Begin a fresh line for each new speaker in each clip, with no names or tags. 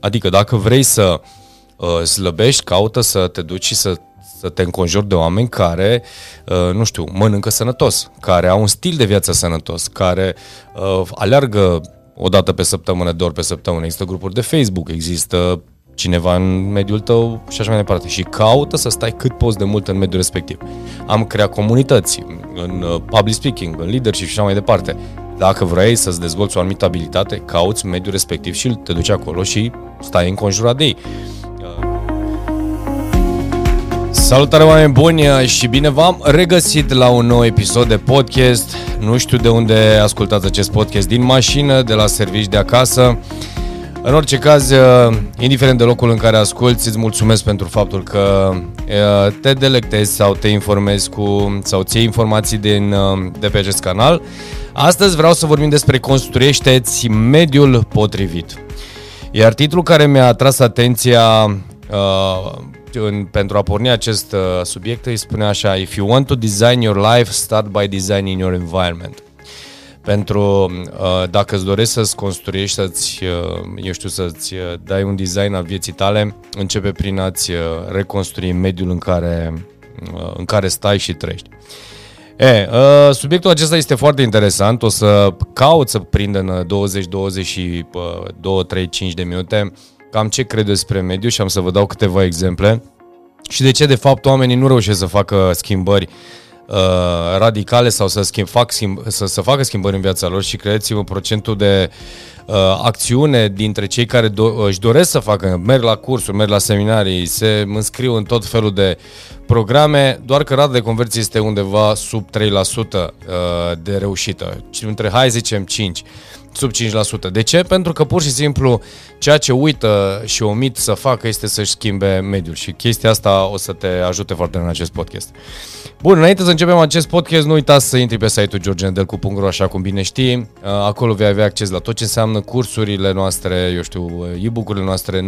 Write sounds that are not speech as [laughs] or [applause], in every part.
Adică dacă vrei să uh, slăbești, caută să te duci și să să te înconjuri de oameni care, uh, nu știu, mănâncă sănătos, care au un stil de viață sănătos, care uh, aleargă o dată pe săptămână, două ori pe săptămână. Există grupuri de Facebook, există cineva în mediul tău și așa mai departe. Și caută să stai cât poți de mult în mediul respectiv. Am creat comunități în uh, public speaking, în leadership și așa mai departe. Dacă vrei să-ți dezvolți o anumită abilitate, cauți mediul respectiv și te duci acolo și stai înconjurat de ei. Salutare oameni buni și bine v-am regăsit la un nou episod de podcast. Nu știu de unde ascultați acest podcast, din mașină, de la servici de acasă. În orice caz, indiferent de locul în care asculti, îți mulțumesc pentru faptul că te delectezi sau te informezi cu sau ții informații din, de pe acest canal. Astăzi vreau să vorbim despre construiește-ți mediul potrivit. Iar titlul care mi-a atras atenția uh, în, pentru a porni acest uh, subiect îi spune așa If you want to design your life, start by designing your environment. Pentru, uh, dacă îți dorești să-ți construiești, să-ți, uh, eu știu, să-ți uh, dai un design al vieții tale, începe prin a-ți uh, reconstrui mediul în care, uh, în care stai și trăiești. E, uh, subiectul acesta este foarte interesant, o să caut să prind în 20, 22, 3, 5 de minute cam ce cred despre mediu și am să vă dau câteva exemple și de ce de fapt oamenii nu reușesc să facă schimbări uh, radicale sau să, schimb, fac schimb, să, să facă schimbări în viața lor și credeți-vă procentul de uh, acțiune dintre cei care do- își doresc să facă, merg la cursuri, merg la seminarii, se înscriu în tot felul de programe, doar că rata de conversie este undeva sub 3% uh, de reușită, între, hai zicem, 5% sub 5%. De ce? Pentru că pur și simplu ceea ce uită și omit să facă este să-și schimbe mediul și chestia asta o să te ajute foarte în acest podcast. Bun, înainte să începem acest podcast, nu uitați să intri pe site-ul georgenedelcu.ro așa cum bine știi. Uh, acolo vei avea acces la tot ce înseamnă cursurile noastre, eu știu, e-book-urile noastre. 95%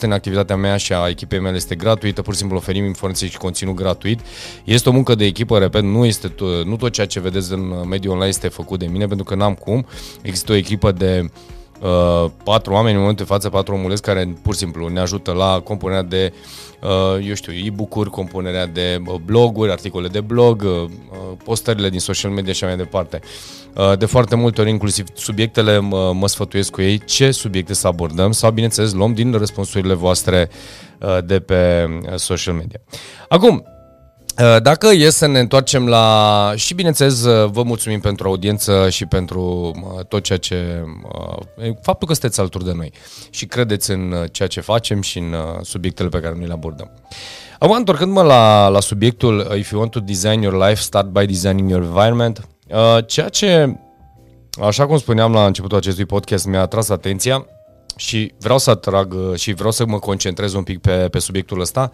din activitatea mea și a echipei mele este gratuită, pur și simplu oferim informații și conținut gratuit. Este o muncă de echipă, repet, nu, este, nu tot ceea ce vedeți în mediul online este făcut de mine, pentru că n-am cum. Există o echipă de uh, patru oameni în momentul de față, patru omuleți care pur și simplu ne ajută la compunerea de, uh, eu știu, e-book-uri, compunerea de uh, bloguri, articole de blog, uh, postările din social media și mai departe. Uh, de foarte multe ori, inclusiv subiectele, mă, mă sfătuiesc cu ei ce subiecte să abordăm sau, bineînțeles, luăm din răspunsurile voastre uh, de pe uh, social media. Acum, Uh, dacă e să ne întoarcem la... Și bineînțeles, uh, vă mulțumim pentru audiență și pentru uh, tot ceea ce... Faptul că sunteți alături de noi și credeți în ceea ce facem și în subiectele pe care noi le abordăm. Acum, întorcându-mă la, la subiectul If you want to design your life, start by designing your environment, ceea ce, așa cum spuneam la începutul acestui podcast, mi-a atras atenția și vreau să atrag și vreau să mă concentrez un pic pe, pe subiectul ăsta,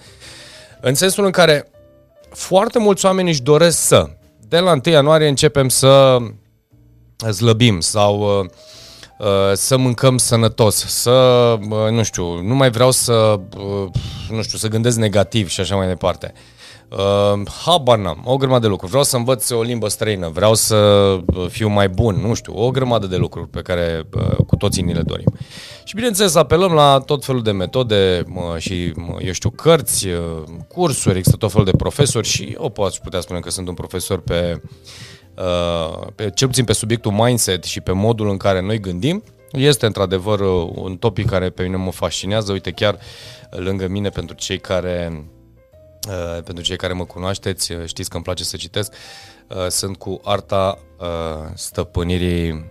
în sensul în care foarte mulți oameni își doresc să. De la 1 ianuarie începem să slăbim sau uh, uh, să mâncăm sănătos, să, uh, nu știu, nu mai vreau să, uh, nu știu, să gândesc negativ și așa mai departe. Uh, habar n-am, o grămadă de lucruri. Vreau să învăț o limbă străină, vreau să uh, fiu mai bun, nu știu, o grămadă de lucruri pe care uh, cu toții ni le dorim. Și bineînțeles apelăm la tot felul de metode mă, și, mă, eu știu, cărți, uh, cursuri, există tot felul de profesori și eu pot putea spune că sunt un profesor pe, uh, pe cel puțin pe subiectul mindset și pe modul în care noi gândim. Este într-adevăr uh, un topic care pe mine mă fascinează. Uite, chiar lângă mine, pentru cei care Uh, pentru cei care mă cunoașteți, uh, știți că îmi place să citesc, uh, sunt cu arta stăpânirii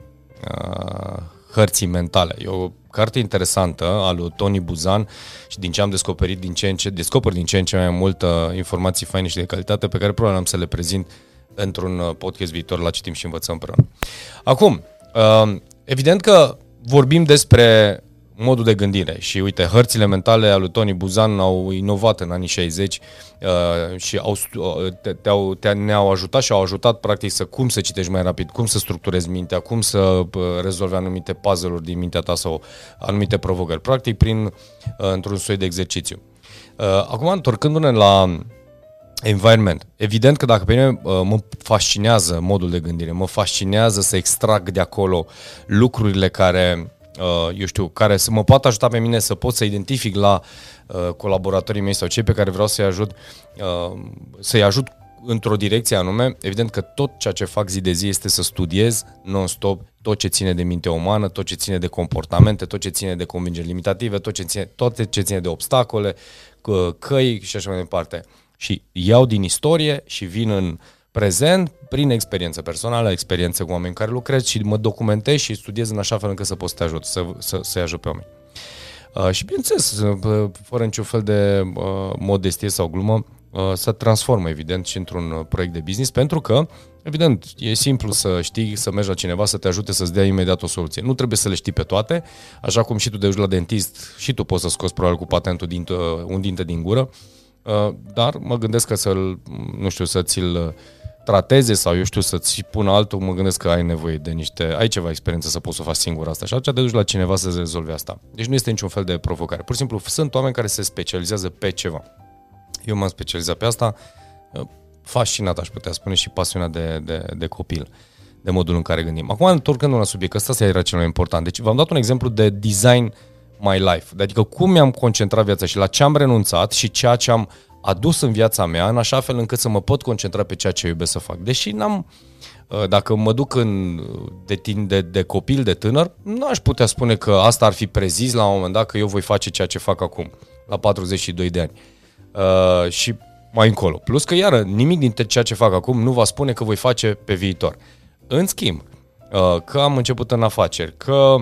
hărții mentale. E o carte interesantă a lui Tony Buzan și din ce am descoperit din ce în ce, descoper din ce în ce mai multă informații faine și de calitate pe care probabil am să le prezint într-un podcast viitor la Citim și Învățăm împreună. Acum, evident că vorbim despre modul de gândire. Și uite, hărțile mentale ale lui Tony Buzan au inovat în anii 60 uh, și au, uh, te, te-au, te, ne-au ajutat și au ajutat practic să cum să citești mai rapid, cum să structurezi mintea, cum să uh, rezolvi anumite puzzle-uri din mintea ta sau anumite provocări. Practic prin uh, într-un soi de exercițiu. Uh, acum, întorcându-ne la environment. Evident că dacă pe mine uh, mă fascinează modul de gândire, mă fascinează să extrag de acolo lucrurile care uh, eu știu, care să mă poată ajuta pe mine să pot să identific la uh, colaboratorii mei sau cei pe care vreau să-i ajut, uh, să-i ajut într-o direcție anume, evident că tot ceea ce fac zi de zi este să studiez non-stop tot ce ține de minte umană, tot ce ține de comportamente, tot ce ține de convingeri limitative, tot ce ține, tot ce ține de obstacole, căi și așa mai departe. Și iau din istorie și vin în prezent prin experiență personală, experiență cu oameni care lucrez și mă documentez și studiez în așa fel încât să pot să te ajut, să, să, să-i ajut pe oameni. Uh, și bineînțeles, uh, fără niciun fel de uh, modestie sau glumă, Uh, să transformă, evident, și într-un uh, proiect de business, pentru că, evident, e simplu să știi, să mergi la cineva să te ajute să-ți dea imediat o soluție. Nu trebuie să le știi pe toate, așa cum și tu de la dentist și tu poți să scoți probabil cu patentul din, uh, un dinte din gură, dar mă gândesc că să-l, nu știu, să ți-l trateze sau eu știu să-ți pună altul, mă gândesc că ai nevoie de niște, ai ceva experiență să poți să o faci singur asta și atunci te duci la cineva să rezolve asta. Deci nu este niciun fel de provocare. Pur și simplu sunt oameni care se specializează pe ceva. Eu m-am specializat pe asta, uh, fascinat aș putea spune și pasionat de, de, de copil, de modul în care gândim. Acum, întorcându la subiect, ăsta era cel mai important. Deci v-am dat un exemplu de design my life, adică cum mi-am concentrat viața și la ce am renunțat și ceea ce am adus în viața mea, în așa fel încât să mă pot concentra pe ceea ce iubesc să fac. Deși n-am, uh, dacă mă duc în, de, tin, de, de copil, de tânăr, nu aș putea spune că asta ar fi prezis la un moment dat că eu voi face ceea ce fac acum, la 42 de ani. Uh, și mai încolo. Plus că, iară, nimic dintre ceea ce fac acum nu va spune că voi face pe viitor. În schimb, uh, că am început în afaceri, că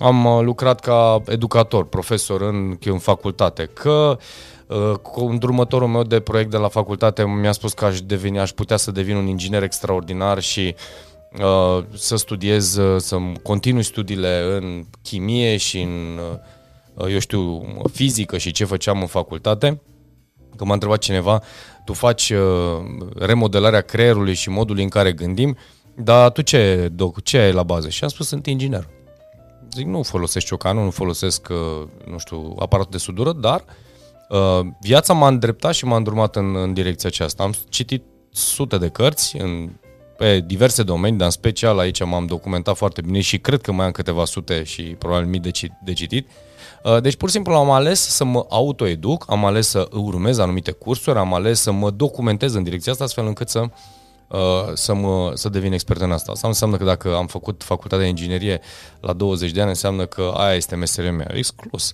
am uh, lucrat ca educator, profesor în, în facultate, că uh, cu îndrumătorul meu de proiect de la facultate mi-a spus că aș, deveni, aș putea să devin un inginer extraordinar și uh, să studiez, uh, să continui studiile în chimie și în, uh, eu știu, fizică și ce făceam în facultate. Că m-a întrebat cineva, tu faci uh, remodelarea creierului și modului în care gândim, dar tu ce, doc, ce ai la bază? Și am spus, sunt inginer. Zic, nu folosesc ciocanul, nu folosesc, uh, nu știu, aparatul de sudură, dar uh, viața m-a îndreptat și m-a îndrumat în, în direcția aceasta. Am citit sute de cărți în, pe diverse domenii, dar în special aici m-am documentat foarte bine și cred că mai am câteva sute și probabil mii de, de citit. Uh, Uh, deci pur și simplu am ales să mă autoeduc, am ales să urmez anumite cursuri, am ales să mă documentez în direcția asta astfel încât să uh, să, mă, să devin expert în asta. Asta înseamnă că dacă am făcut facultatea de inginerie la 20 de ani, înseamnă că aia este meseria mea. Exclus.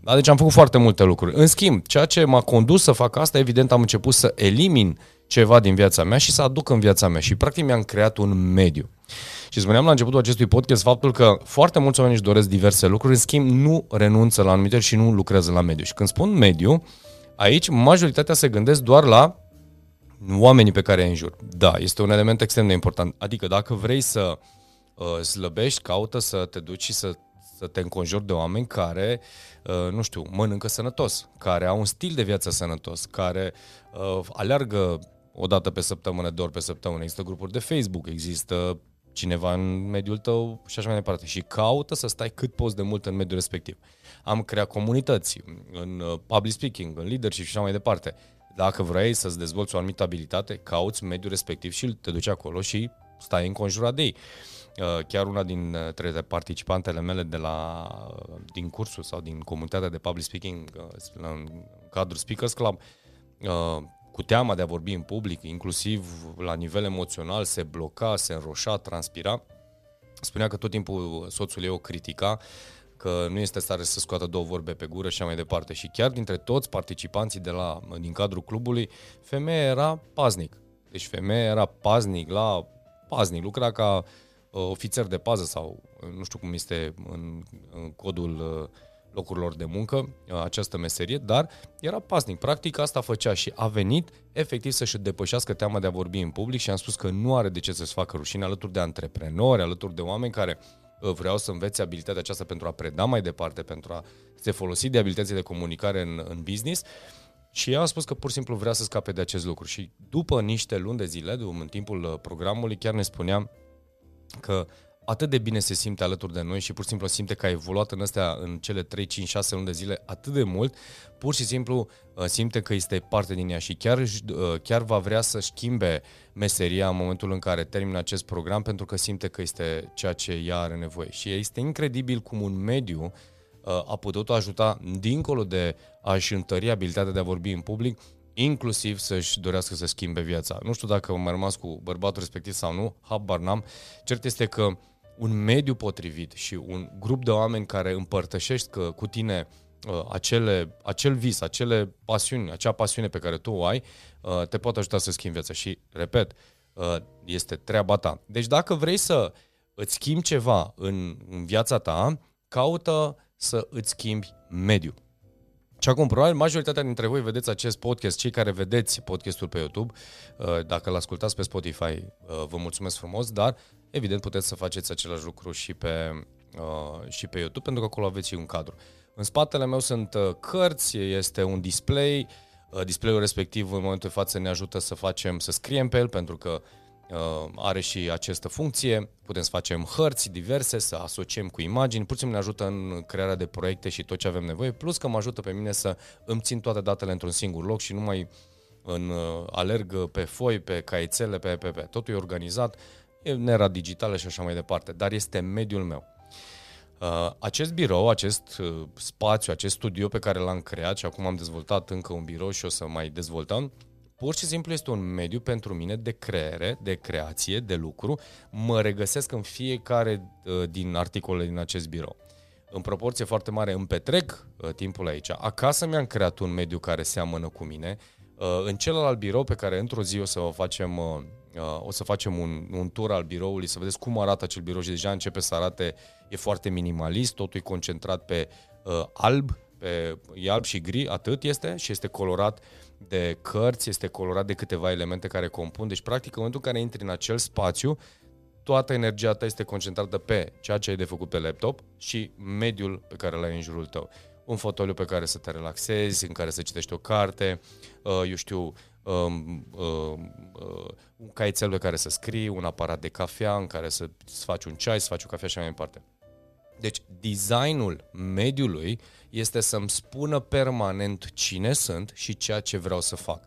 Da, deci am făcut foarte multe lucruri. În schimb, ceea ce m-a condus să fac asta, evident, am început să elimin ceva din viața mea și să aduc în viața mea. Și practic mi-am creat un mediu. Și spuneam la începutul acestui podcast faptul că foarte mulți oameni își doresc diverse lucruri, în schimb nu renunță la anumite și nu lucrează la mediu. Și când spun mediu, aici majoritatea se gândesc doar la oamenii pe care îi înjur. Da, este un element extrem de important. Adică dacă vrei să uh, slăbești, caută să te duci și să, să te înconjuri de oameni care, uh, nu știu, mănâncă sănătos, care au un stil de viață sănătos, care uh, aleargă o dată pe săptămână, două ori pe săptămână. Există grupuri de Facebook, există cineva în mediul tău și așa mai departe. Și caută să stai cât poți de mult în mediul respectiv. Am creat comunități în uh, public speaking, în leadership și așa mai departe. Dacă vrei să-ți dezvolți o anumită abilitate, cauți mediul respectiv și te duci acolo și stai înconjurat de ei. Uh, chiar una dintre participantele mele de la, din cursul sau din comunitatea de public speaking uh, în cadrul Speakers Club cu teama de a vorbi în public, inclusiv la nivel emoțional, se bloca, se înroșa, transpira. Spunea că tot timpul soțul ei o critica, că nu este stare să scoată două vorbe pe gură și așa mai departe. Și chiar dintre toți participanții de la, din cadrul clubului, femeia era paznic. Deci femeia era paznic la paznic, lucra ca uh, ofițer de pază sau nu știu cum este în, în codul uh, locurilor de muncă, uh, această meserie, dar era pasnic. Practic asta făcea și a venit efectiv să-și depășească teama de a vorbi în public și am spus că nu are de ce să-și facă rușine alături de antreprenori, alături de oameni care uh, vreau să învețe abilitatea aceasta pentru a preda mai departe, pentru a se folosi de abilitățile de comunicare în, în business. Și ea a spus că pur și simplu vrea să scape de acest lucru. Și după niște luni de zile, în timpul uh, programului, chiar ne spunea că atât de bine se simte alături de noi și pur și simplu simte că a evoluat în astea, în cele 3, 5, 6 luni de zile atât de mult, pur și simplu uh, simte că este parte din ea și chiar, uh, chiar va vrea să schimbe meseria în momentul în care termină acest program pentru că simte că este ceea ce ea are nevoie. Și este incredibil cum un mediu uh, a putut ajuta, dincolo de a-și întări abilitatea de a vorbi în public, inclusiv să-și dorească să schimbe viața. Nu știu dacă am mai rămas cu bărbatul respectiv sau nu, habar n-am. Cert este că un mediu potrivit și un grup de oameni care împărtășești că cu tine uh, acele, acel vis, acele pasiuni, acea pasiune pe care tu o ai, uh, te poate ajuta să schimbi viața. Și, repet, uh, este treaba ta. Deci dacă vrei să îți schimbi ceva în, în viața ta, caută să îți schimbi mediul. Și acum, probabil, majoritatea dintre voi vedeți acest podcast, cei care vedeți podcastul pe YouTube, uh, dacă îl ascultați pe Spotify, uh, vă mulțumesc frumos, dar evident puteți să faceți același lucru și pe, uh, și pe YouTube, pentru că acolo aveți un cadru. În spatele meu sunt cărți, este un display, display-ul respectiv în momentul de față ne ajută să facem, să scriem pe el, pentru că Uh, are și această funcție, putem să facem hărți diverse, să asociem cu imagini, pur și simplu ne ajută în crearea de proiecte și tot ce avem nevoie, plus că mă ajută pe mine să îmi țin toate datele într-un singur loc și nu mai în, uh, alerg pe foi, pe caiețele, pe, pe, pe. Totul e organizat, e nera digitală și așa mai departe, dar este mediul meu. Uh, acest birou, acest uh, spațiu, acest studio pe care l-am creat și acum am dezvoltat încă un birou și o să mai dezvoltăm, Pur și simplu este un mediu pentru mine de creere, de creație, de lucru. Mă regăsesc în fiecare uh, din articolele din acest birou. În proporție foarte mare îmi petrec uh, timpul aici. Acasă mi-am creat un mediu care seamănă cu mine. Uh, în celălalt birou pe care într-o zi o să facem o să facem un, un tur al biroului, să vedeți cum arată acel birou și deja începe să arate, e foarte minimalist, totul e concentrat pe uh, alb, pe, e alb și gri, atât este, și este colorat de cărți, este colorat de câteva elemente care compun. Deci, practic, în momentul în care intri în acel spațiu, toată energia ta este concentrată pe ceea ce ai de făcut pe laptop și mediul pe care l-ai în jurul tău. Un fotoliu pe care să te relaxezi, în care să citești o carte, uh, eu știu, um, uh, uh, un caietel pe care să scrii, un aparat de cafea în care să faci un ceai, să faci o cafea și mai departe. Deci, designul mediului este să-mi spună permanent cine sunt și ceea ce vreau să fac.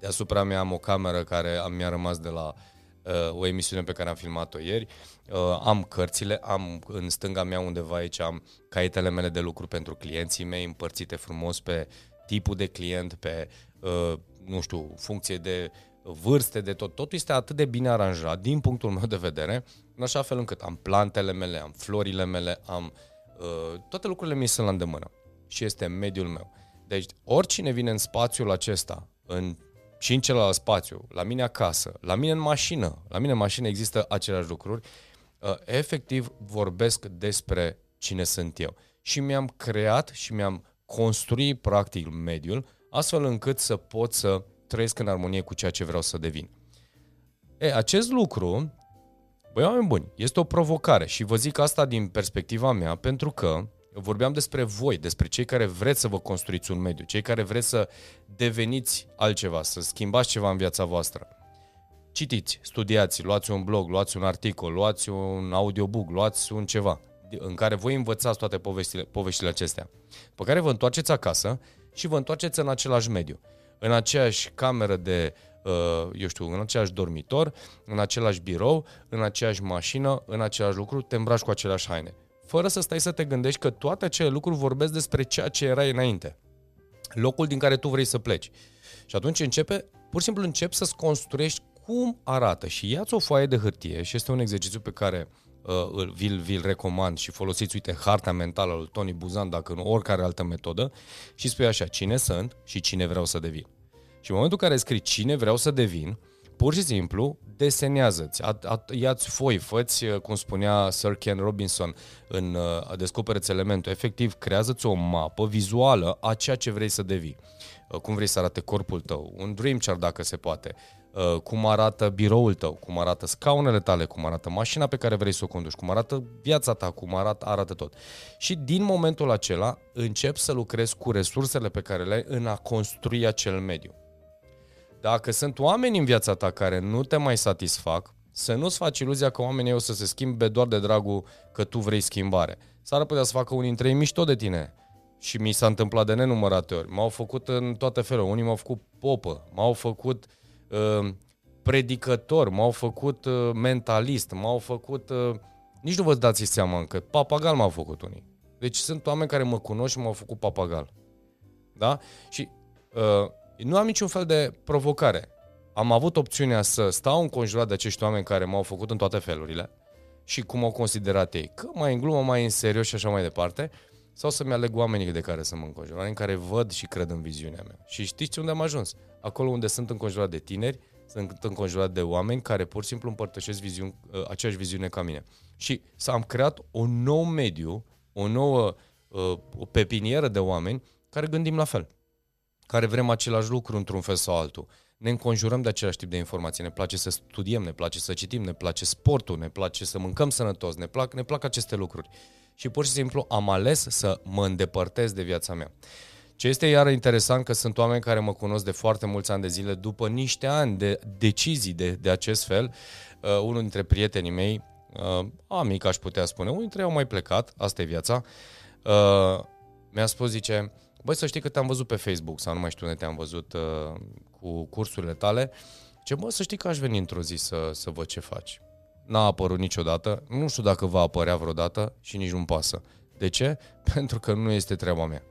Deasupra mea am o cameră care mi-a rămas de la uh, o emisiune pe care am filmat-o ieri. Uh, am cărțile, am în stânga mea undeva aici am caietele mele de lucru pentru clienții mei împărțite frumos pe tipul de client, pe, uh, nu știu, funcție de vârste, de tot. Totul este atât de bine aranjat, din punctul meu de vedere, în așa fel încât am plantele mele, am florile mele, am uh, toate lucrurile mi sunt la îndemână și este mediul meu. Deci oricine vine în spațiul acesta, în, și în celălalt spațiu, la mine acasă, la mine în mașină, la mine în mașină există aceleași lucruri, uh, efectiv vorbesc despre cine sunt eu. Și mi-am creat și mi-am construit practic mediul astfel încât să pot să trăiesc în armonie cu ceea ce vreau să devin. E, acest lucru, băi oameni buni, este o provocare și vă zic asta din perspectiva mea pentru că vorbeam despre voi, despre cei care vreți să vă construiți un mediu, cei care vreți să deveniți altceva, să schimbați ceva în viața voastră. Citiți, studiați, luați un blog, luați un articol, luați un audiobook, luați un ceva în care voi învățați toate poveștile, poveștile acestea, pe care vă întoarceți acasă și vă întoarceți în același mediu în aceeași cameră de, uh, eu știu, în același dormitor, în același birou, în aceeași mașină, în același lucru, te îmbraci cu aceleași haine. Fără să stai să te gândești că toate acele lucruri vorbesc despre ceea ce erai înainte. Locul din care tu vrei să pleci. Și atunci începe, pur și simplu începi să-ți construiești cum arată și ia-ți o foaie de hârtie și este un exercițiu pe care uh, vi-l, vi-l recomand și folosiți, uite, harta mentală al lui Tony Buzan, dacă nu oricare altă metodă, și spui așa, cine sunt și cine vreau să devin. Și în momentul în care scrii cine vreau să devin, pur și simplu desenează-ți, ia-ți foi, făți, uh, cum spunea Sir Ken Robinson în uh, Descoperă-ți elementul, efectiv creează-ți o mapă vizuală a ceea ce vrei să devii. Uh, cum vrei să arate corpul tău, un dream chart dacă se poate, uh, cum arată biroul tău, cum arată scaunele tale, cum arată mașina pe care vrei să o conduci, cum arată viața ta, cum arată, arată tot. Și din momentul acela încep să lucrezi cu resursele pe care le ai în a construi acel mediu. Dacă sunt oameni în viața ta care nu te mai satisfac, Să nu-ți faci iluzia că oamenii o să se schimbe doar de dragul că tu vrei schimbare. S-ar putea să facă unii dintre ei mișto de tine. Și mi s-a întâmplat de nenumărate ori. M-au făcut în toate felurile. Unii m-au făcut popă, m-au făcut uh, predicător, m-au făcut uh, mentalist, m-au făcut... Uh, nici nu vă dați seama încă. Papagal m-au făcut unii. Deci sunt oameni care mă cunosc și m-au făcut papagal. Da? Și uh, nu am niciun fel de provocare. Am avut opțiunea să stau înconjurat de acești oameni care m-au făcut în toate felurile și cum au considerat ei, că mai în glumă, mai în serios și așa mai departe, sau să-mi aleg oamenii de care să mă înconjur, oameni care văd și cred în viziunea mea. Și știți unde am ajuns? Acolo unde sunt înconjurat de tineri, sunt înconjurat de oameni care pur și simplu împărtășesc viziuni, uh, aceeași viziune ca mine. Și să am creat un nou mediu, o nouă uh, o pepinieră de oameni care gândim la fel, care vrem același lucru într-un fel sau altul. Ne înconjurăm de același tip de informații, ne place să studiem, ne place să citim, ne place sportul, ne place să mâncăm sănătos, ne plac, ne plac aceste lucruri. Și pur și simplu am ales să mă îndepărtez de viața mea. Ce este iar interesant că sunt oameni care mă cunosc de foarte mulți ani de zile, după niște ani de decizii de, de acest fel, uh, unul dintre prietenii mei, uh, amic aș putea spune, unul dintre ei au mai plecat, asta e viața, uh, mi-a spus, zice, băi să știi că te-am văzut pe Facebook sau nu mai știu unde te-am văzut uh, cu cursurile tale, ce bă, să știi că aș veni într-o zi să, să văd ce faci. N-a apărut niciodată, nu știu dacă va apărea vreodată și nici nu-mi pasă. De ce? [laughs] Pentru că nu este treaba mea.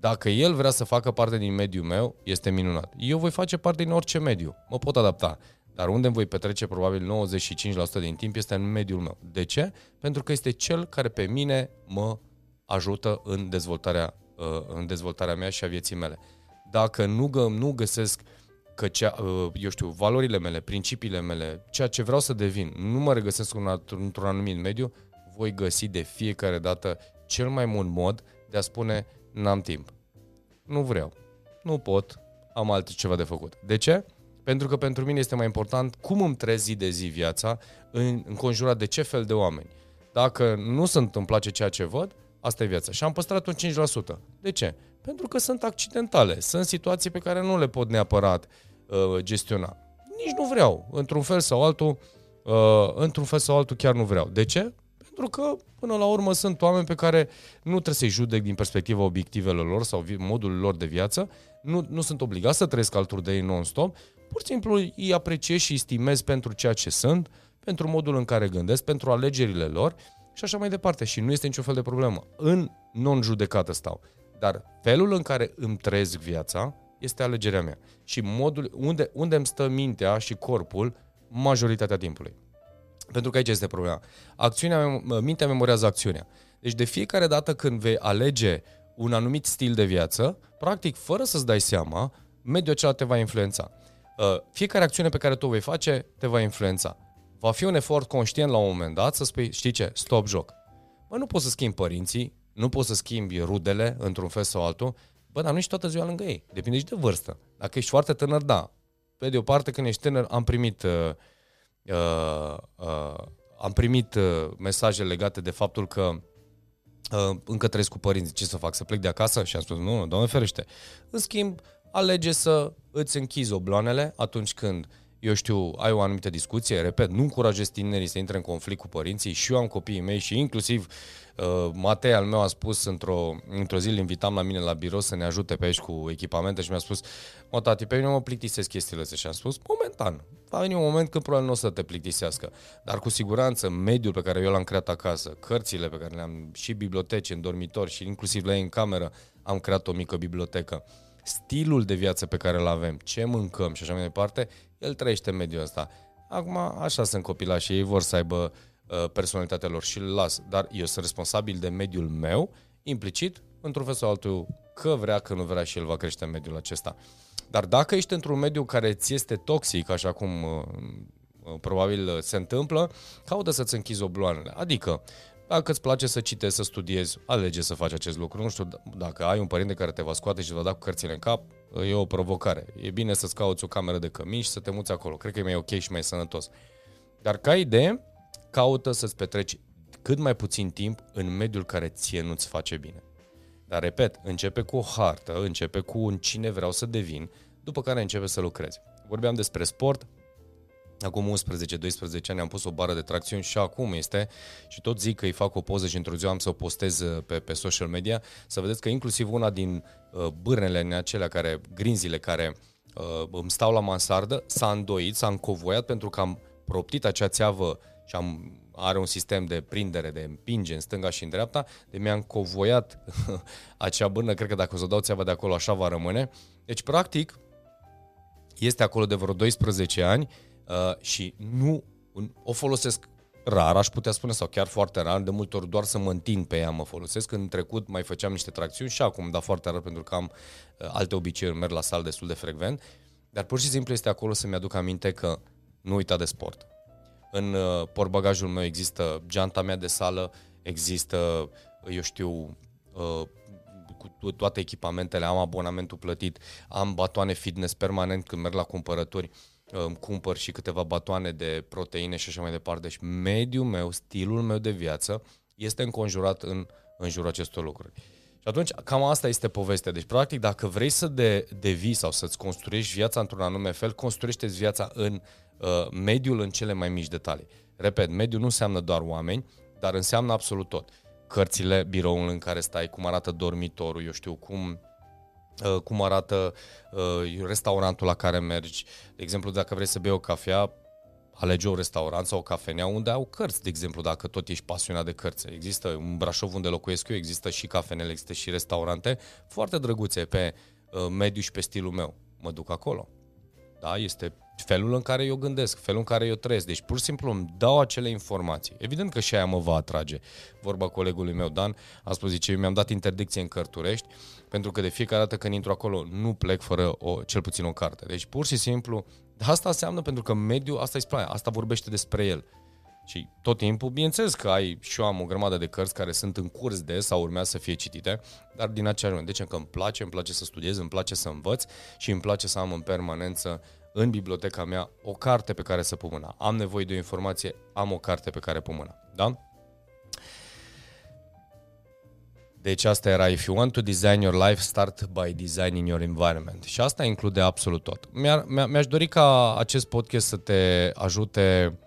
Dacă el vrea să facă parte din mediul meu, este minunat. Eu voi face parte din orice mediu, mă pot adapta. Dar unde îmi voi petrece probabil 95% din timp este în mediul meu. De ce? Pentru că este cel care pe mine mă ajută în dezvoltarea, uh, în dezvoltarea mea și a vieții mele. Dacă nu, gă, nu găsesc că cea, uh, eu știu, valorile mele, principiile mele, ceea ce vreau să devin, nu mă regăsesc într-un anumit mediu, voi găsi de fiecare dată cel mai bun mod de a spune n-am timp. Nu vreau. Nu pot. Am altceva de făcut. De ce? Pentru că pentru mine este mai important cum îmi trezi zi de zi viața în, înconjurat de ce fel de oameni. Dacă nu sunt îmi place ceea ce văd, asta e viața. Și am păstrat un 5%. De ce? Pentru că sunt accidentale. Sunt situații pe care nu le pot neapărat uh, gestiona. Nici nu vreau. Într-un fel sau altul, uh, într-un fel sau altul chiar nu vreau. De ce? Pentru că, până la urmă, sunt oameni pe care nu trebuie să-i judec din perspectiva obiectivelor lor sau modul lor de viață, nu, nu sunt obligați să trăiesc alături de ei non-stop, pur și simplu îi apreciez și îi stimez pentru ceea ce sunt, pentru modul în care gândesc, pentru alegerile lor și așa mai departe. Și nu este niciun fel de problemă. În non-judecată stau. Dar felul în care îmi trăiesc viața este alegerea mea. Și modul unde, unde îmi stă mintea și corpul majoritatea timpului. Pentru că aici este problema. Acțiunea, mintea memorează acțiunea. Deci de fiecare dată când vei alege un anumit stil de viață, practic, fără să-ți dai seama, mediul acela te va influența. Uh, fiecare acțiune pe care tu o vei face te va influența. Va fi un efort conștient la un moment dat să spui, știi ce, stop joc. Bă, nu poți să schimbi părinții, nu poți să schimbi rudele într-un fel sau altul, bă, dar nu ești toată ziua lângă ei. Depinde și de vârstă. Dacă ești foarte tânăr, da. Pe de o parte, când ești tânăr, am primit uh, uh, uh, am primit uh, mesaje legate de faptul că uh, încă trăiesc cu părinții, ce să fac, să plec de acasă? Și am spus, nu, nu, doamne ferește. În schimb, alege să îți închizi obloanele atunci când eu știu, ai o anumită discuție, repet, nu încurajez tinerii să intre în conflict cu părinții. Și eu am copiii mei și inclusiv uh, Matei al meu a spus într-o, într-o zi, îl invitam la mine la birou să ne ajute pe aici cu echipamente și mi-a spus, mă tati, pe mine mă plictisesc chestiile astea. Și am spus, momentan, va veni un moment când probabil nu o să te plictisească, dar cu siguranță mediul pe care eu l-am creat acasă, cărțile pe care le-am și biblioteci în dormitor și inclusiv la ei în cameră, am creat o mică bibliotecă stilul de viață pe care îl avem, ce mâncăm și așa mai departe, el trăiește în mediul ăsta. Acum, așa sunt copilași și ei vor să aibă uh, personalitatea lor și îl las, dar eu sunt responsabil de mediul meu, implicit, într-un fel sau altul, că vrea, că nu vrea și el va crește în mediul acesta. Dar dacă ești într-un mediu care ți este toxic, așa cum uh, uh probabil se întâmplă, caută să-ți închizi obloanele. Adică, dacă îți place să citești, să studiezi, alege să faci acest lucru. Nu știu, dacă ai un părinte care te va scoate și te va da cu cărțile în cap, e o provocare. E bine să-ți cauți o cameră de cămiși și să te muți acolo. Cred că e mai ok și mai sănătos. Dar ca idee, caută să-ți petreci cât mai puțin timp în mediul care ție nu-ți face bine. Dar, repet, începe cu o hartă, începe cu un cine vreau să devin, după care începe să lucrezi. Vorbeam despre sport, Acum 11-12 ani am pus o bară de tracțiuni și acum este. Și tot zic că îi fac o poză și într-o zi am să o postez uh, pe, pe social media. Să vedeți că inclusiv una din uh, bârnele acelea care, grinzile care uh, îmi stau la mansardă s-a îndoit, s-a încovoiat pentru că am proptit acea țeavă și am, are un sistem de prindere, de împinge în stânga și în dreapta, de mi-a încovoiat [laughs] acea bârnă, cred că dacă o să dau țeava de acolo așa va rămâne. Deci, practic, este acolo de vreo 12 ani uh, și nu o folosesc rar, aș putea spune, sau chiar foarte rar, de multe ori doar să mă întind pe ea mă folosesc. În trecut mai făceam niște tracțiuni și acum, dar foarte rar pentru că am uh, alte obiceiuri, merg la sală destul de frecvent, dar pur și simplu este acolo să-mi aduc aminte că nu uita de sport. În uh, portbagajul meu există geanta mea de sală, există, eu știu, uh, cu toate echipamentele, am abonamentul plătit, am batoane fitness permanent când merg la cumpărături, îmi cumpăr și câteva batoane de proteine și așa mai departe. Deci mediul meu, stilul meu de viață este înconjurat în, în jurul acestor lucruri. Și atunci, cam asta este povestea. Deci, practic, dacă vrei să de, devii sau să-ți construiești viața într-un anume fel, construiește-ți viața în uh, mediul în cele mai mici detalii. Repet, mediul nu înseamnă doar oameni, dar înseamnă absolut tot. Cărțile, biroul în care stai, cum arată dormitorul, eu știu, cum uh, cum arată uh, restaurantul la care mergi. De exemplu, dacă vrei să bei o cafea, alege un restaurant sau o cafenea unde au cărți, de exemplu, dacă tot ești pasionat de cărți. Există în Brașov unde locuiesc eu, există și cafenele, există și restaurante foarte drăguțe pe uh, mediu și pe stilul meu. Mă duc acolo. Da, este felul în care eu gândesc, felul în care eu trăiesc. Deci pur și simplu îmi dau acele informații. Evident că și aia mă va atrage. Vorba colegului meu Dan, a spus, zice, eu mi-am dat interdicție în Cărturești, pentru că de fiecare dată când intru acolo nu plec fără o, cel puțin o carte. Deci pur și simplu, asta înseamnă pentru că mediul, asta e spune, asta vorbește despre el. Și tot timpul, bineînțeles că ai și eu am o grămadă de cărți care sunt în curs de sau urmează să fie citite, dar din același moment. Deci că îmi place, îmi place să studiez, îmi place să învăț și îmi place să am în permanență în biblioteca mea o carte pe care să pun mâna. Am nevoie de o informație, am o carte pe care pun mâna. Da? Deci asta era If you want to design your life, start by designing your environment. Și asta include absolut tot. Mi-ar, mi-aș dori ca acest podcast să te ajute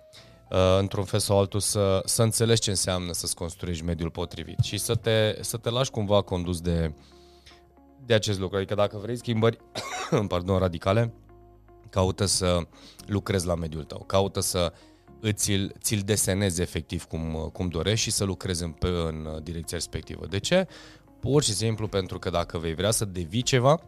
uh, într-un fel sau altul să, să înțelegi ce înseamnă să-ți construiești mediul potrivit și să te, să te lași cumva condus de, de acest lucru. Adică dacă vrei schimbări [coughs] pardon, radicale, caută să lucrezi la mediul tău, caută să ți-l, ți-l desenezi efectiv cum, cum dorești și să lucrezi în, în direcția respectivă. De ce? Pur și simplu pentru că dacă vei vrea să devii ceva,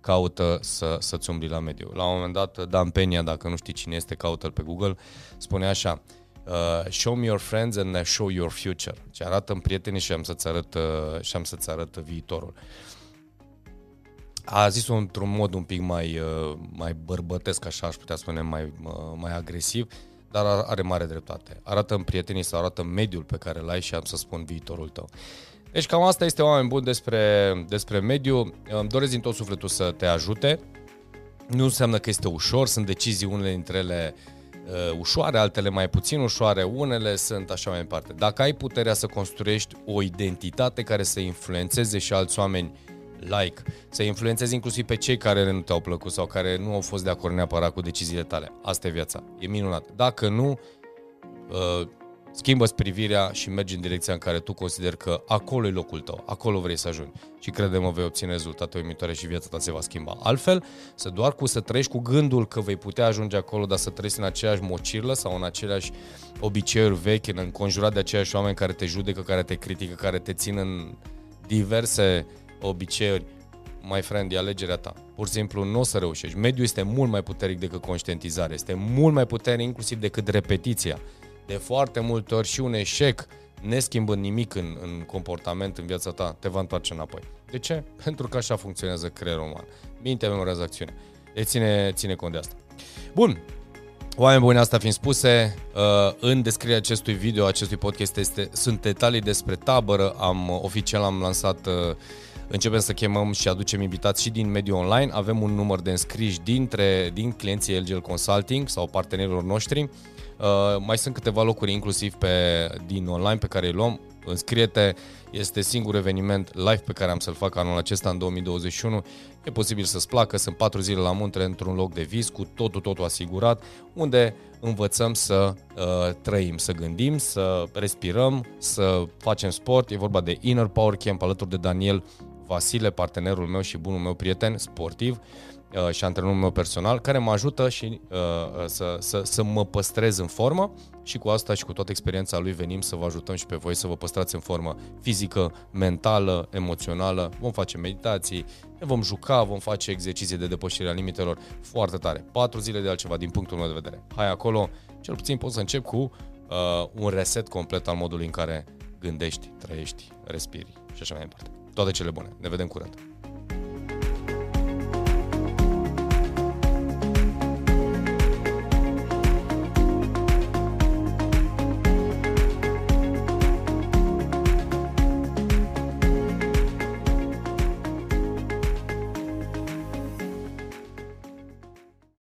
caută să, să-ți umbli la mediu. La un moment dat, Dan Penia, dacă nu știi cine este, caută-l pe Google, spune așa, uh, show me your friends and I show your future. Ce arată în prietenii și am să-ți arăt, uh, și am să-ți arăt viitorul. A zis-o într-un mod un pic mai, uh, mai bărbătesc, așa aș putea spune, mai, uh, mai agresiv, dar are mare dreptate. Arată în prietenii sau arată în mediul pe care l-ai și am să spun viitorul tău. Deci cam asta este oameni buni despre, despre mediu. Îmi doresc din tot sufletul să te ajute. Nu înseamnă că este ușor, sunt decizii unele dintre ele uh, ușoare, altele mai puțin ușoare, unele sunt așa mai departe. Dacă ai puterea să construiești o identitate care să influențeze și alți oameni like, să influențezi inclusiv pe cei care nu te-au plăcut sau care nu au fost de acord neapărat cu deciziile tale. Asta e viața. E minunat. Dacă nu, uh, schimbă privirea și mergi în direcția în care tu consideri că acolo e locul tău, acolo vrei să ajungi. Și crede-mă, vei obține rezultate uimitoare și viața ta se va schimba. Altfel, să doar cu să trăiești cu gândul că vei putea ajunge acolo, dar să trăiești în aceeași mocirlă sau în aceleași obiceiuri vechi, în înconjurat de aceiași oameni care te judecă, care te critică, care te țin în diverse obiceiuri, my friend, e alegerea ta. Pur și simplu nu o să reușești. Mediul este mult mai puternic decât conștientizare, este mult mai puternic inclusiv decât repetiția. De foarte multe ori și un eșec, neschimbând nimic în, în comportament, în viața ta, te va întoarce înapoi. De ce? Pentru că așa funcționează creierul uman. Mintea memorează acțiune. Deci ține, ține cont de asta. Bun, Oameni buni, asta fiind spuse, uh, în descrierea acestui video, acestui podcast, este, sunt detalii despre tabără. Am, oficial am lansat uh, începem să chemăm și aducem invitați și din mediul online. Avem un număr de înscriși dintre, din clienții LGL Consulting sau partenerilor noștri. Uh, mai sunt câteva locuri inclusiv pe, din online pe care îi luăm. înscrie-te, este singurul eveniment live pe care am să-l fac anul acesta în 2021. E posibil să-ți placă, sunt patru zile la munte într-un loc de vis cu totul, totul asigurat, unde învățăm să uh, trăim, să gândim, să respirăm, să facem sport. E vorba de Inner Power Camp alături de Daniel Vasile, partenerul meu și bunul meu prieten sportiv uh, și antrenorul meu personal, care mă ajută și uh, uh, să, să, să mă păstrez în formă și cu asta și cu toată experiența lui venim să vă ajutăm și pe voi să vă păstrați în formă fizică, mentală, emoțională. Vom face meditații, ne vom juca, vom face exerciții de depășire a limitelor foarte tare. Patru zile de altceva din punctul meu de vedere. Hai acolo, cel puțin pot să încep cu uh, un reset complet al modului în care gândești, trăiești, respiri și așa mai departe. Toate cele bune. Ne vedem curând.